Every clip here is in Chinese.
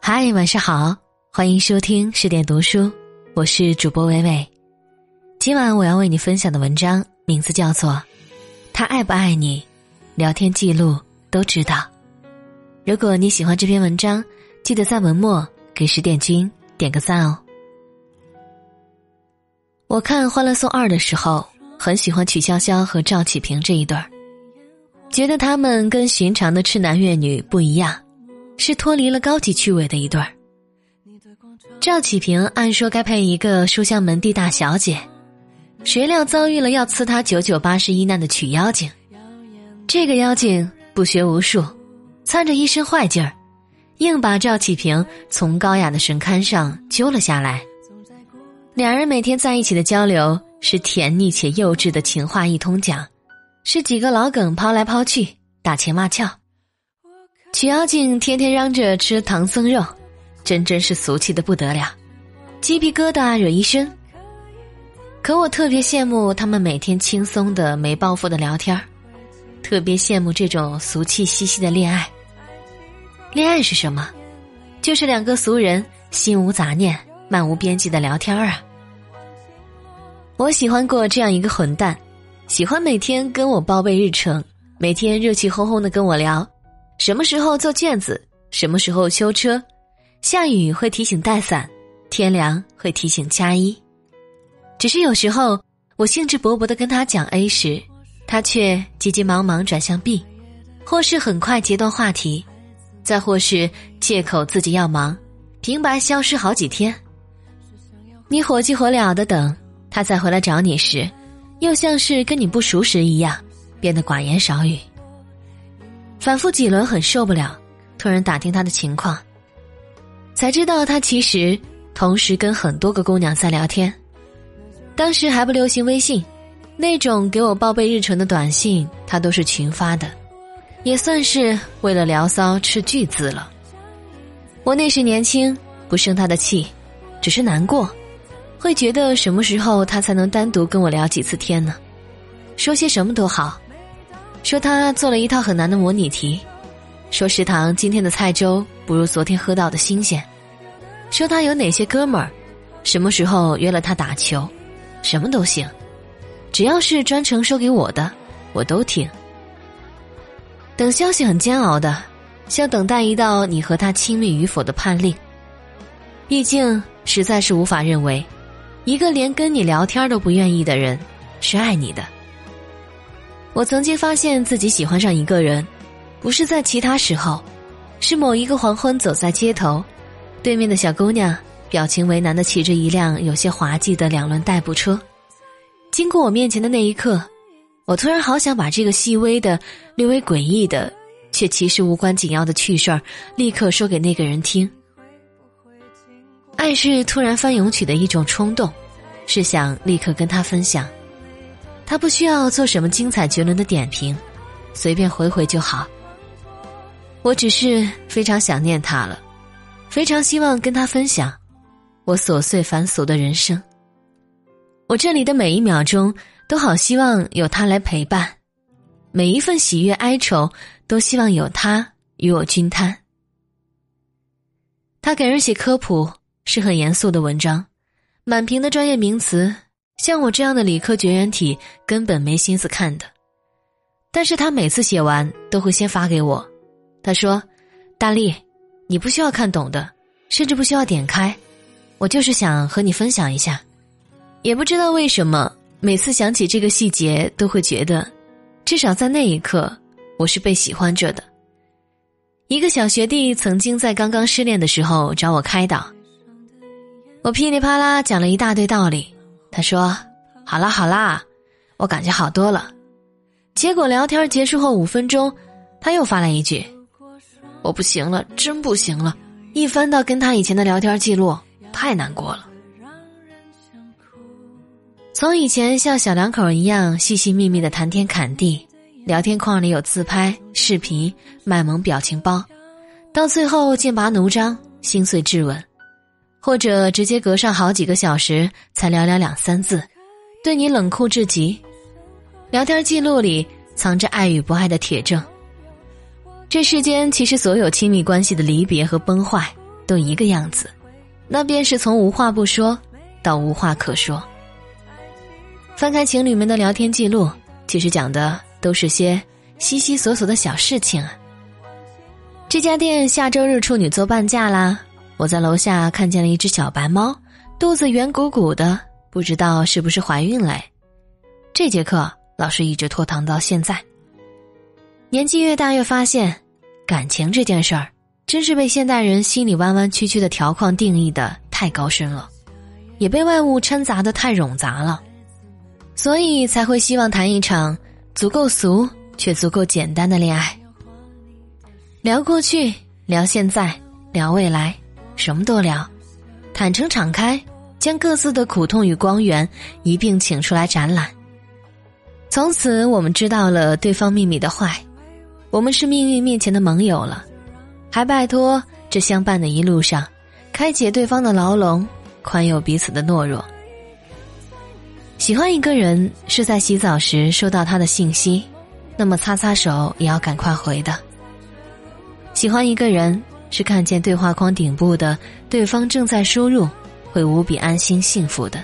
嗨，晚上好，欢迎收听十点读书，我是主播伟伟。今晚我要为你分享的文章名字叫做《他爱不爱你》，聊天记录都知道。如果你喜欢这篇文章，记得在文末给十点君点个赞哦。我看《欢乐颂二》的时候，很喜欢曲筱绡和赵启平这一对儿，觉得他们跟寻常的痴男怨女不一样，是脱离了高级趣味的一对儿。赵启平按说该配一个书香门第大小姐。谁料遭遇了要赐他九九八十一难的曲妖精，这个妖精不学无术，窜着一身坏劲儿，硬把赵启平从高雅的神龛上揪了下来。两人每天在一起的交流是甜腻且幼稚的情话一通讲，是几个老梗抛来抛去，打情骂俏。曲妖精天天嚷着吃唐僧肉，真真是俗气的不得了，鸡皮疙瘩惹一身。可我特别羡慕他们每天轻松的、没包袱的聊天特别羡慕这种俗气兮兮的恋爱。恋爱是什么？就是两个俗人心无杂念、漫无边际的聊天啊！我喜欢过这样一个混蛋，喜欢每天跟我报备日程，每天热气哄哄的跟我聊，什么时候做卷子，什么时候修车，下雨会提醒带伞，天凉会提醒加衣。只是有时候，我兴致勃勃的跟他讲 A 时，他却急急忙忙转向 B，或是很快截断话题，再或是借口自己要忙，平白消失好几天。你火急火燎的等他再回来找你时，又像是跟你不熟时一样，变得寡言少语。反复几轮很受不了，突然打听他的情况，才知道他其实同时跟很多个姑娘在聊天。当时还不流行微信，那种给我报备日程的短信，他都是群发的，也算是为了聊骚斥巨资了。我那时年轻，不生他的气，只是难过，会觉得什么时候他才能单独跟我聊几次天呢？说些什么都好，说他做了一套很难的模拟题，说食堂今天的菜粥不如昨天喝到的新鲜，说他有哪些哥们儿，什么时候约了他打球。什么都行，只要是专程说给我的，我都听。等消息很煎熬的，像等待一道你和他亲密与否的判令。毕竟实在是无法认为，一个连跟你聊天都不愿意的人是爱你的。我曾经发现自己喜欢上一个人，不是在其他时候，是某一个黄昏走在街头，对面的小姑娘。表情为难的骑着一辆有些滑稽的两轮代步车，经过我面前的那一刻，我突然好想把这个细微的、略微诡异的，却其实无关紧要的趣事儿，立刻说给那个人听。爱是突然翻涌起的一种冲动，是想立刻跟他分享。他不需要做什么精彩绝伦的点评，随便回回就好。我只是非常想念他了，非常希望跟他分享。我琐碎繁琐的人生，我这里的每一秒钟都好希望有他来陪伴，每一份喜悦哀愁都希望有他与我均摊。他给人写科普是很严肃的文章，满屏的专业名词，像我这样的理科绝缘体根本没心思看的。但是他每次写完都会先发给我，他说：“大力，你不需要看懂的，甚至不需要点开。”我就是想和你分享一下，也不知道为什么，每次想起这个细节，都会觉得，至少在那一刻，我是被喜欢着的。一个小学弟曾经在刚刚失恋的时候找我开导，我噼里啪啦讲了一大堆道理，他说：“好啦好啦，我感觉好多了。”结果聊天结束后五分钟，他又发来一句：“我不行了，真不行了。”一翻到跟他以前的聊天记录。太难过了。从以前像小两口一样细细密密的谈天侃地，聊天框里有自拍、视频、卖萌表情包，到最后剑拔弩张、心碎质问，或者直接隔上好几个小时才聊聊两三字，对你冷酷至极。聊天记录里藏着爱与不爱的铁证。这世间其实所有亲密关系的离别和崩坏都一个样子，那便是从无话不说到无话可说。翻开情侣们的聊天记录，其实讲的都是些稀稀索索的小事情啊。这家店下周日处女座半价啦！我在楼下看见了一只小白猫，肚子圆鼓鼓的，不知道是不是怀孕嘞。这节课老师一直拖堂到现在。年纪越大，越发现，感情这件事儿，真是被现代人心里弯弯曲曲的条框定义的太高深了，也被外物掺杂的太冗杂了，所以才会希望谈一场足够俗却足够简单的恋爱。聊过去，聊现在，聊未来，什么都聊，坦诚敞开，将各自的苦痛与光源一并请出来展览。从此，我们知道了对方秘密的坏。我们是命运面前的盟友了，还拜托这相伴的一路上，开解对方的牢笼，宽宥彼此的懦弱。喜欢一个人是在洗澡时收到他的信息，那么擦擦手也要赶快回的。喜欢一个人是看见对话框顶部的对方正在输入，会无比安心幸福的。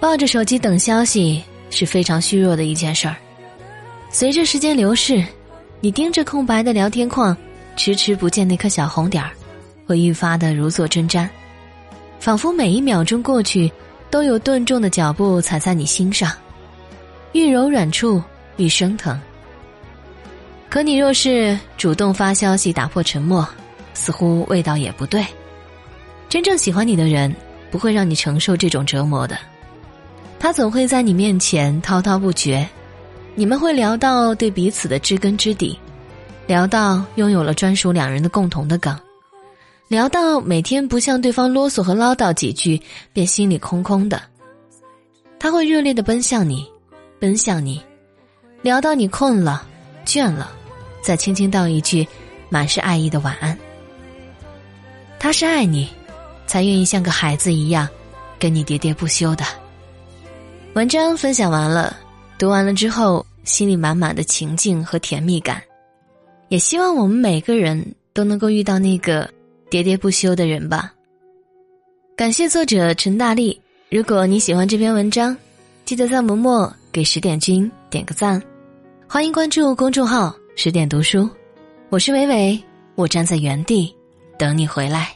抱着手机等消息是非常虚弱的一件事儿。随着时间流逝。你盯着空白的聊天框，迟迟不见那颗小红点儿，会愈发的如坐针毡，仿佛每一秒钟过去，都有顿重的脚步踩在你心上，愈柔软处愈生疼。可你若是主动发消息打破沉默，似乎味道也不对。真正喜欢你的人，不会让你承受这种折磨的，他总会在你面前滔滔不绝。你们会聊到对彼此的知根知底，聊到拥有了专属两人的共同的梗，聊到每天不向对方啰嗦和唠叨几句便心里空空的。他会热烈的奔向你，奔向你，聊到你困了、倦了，再轻轻道一句满是爱意的晚安。他是爱你，才愿意像个孩子一样，跟你喋喋不休的。文章分享完了。读完了之后，心里满满的情境和甜蜜感，也希望我们每个人都能够遇到那个喋喋不休的人吧。感谢作者陈大力。如果你喜欢这篇文章，记得在文末给十点君点个赞。欢迎关注公众号“十点读书”，我是伟伟，我站在原地等你回来。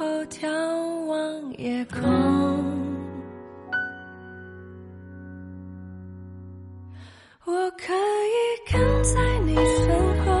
后眺望夜空。我可以跟在你身后，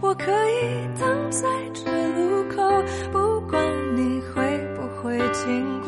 我可以等在这路口不管你会不会经过。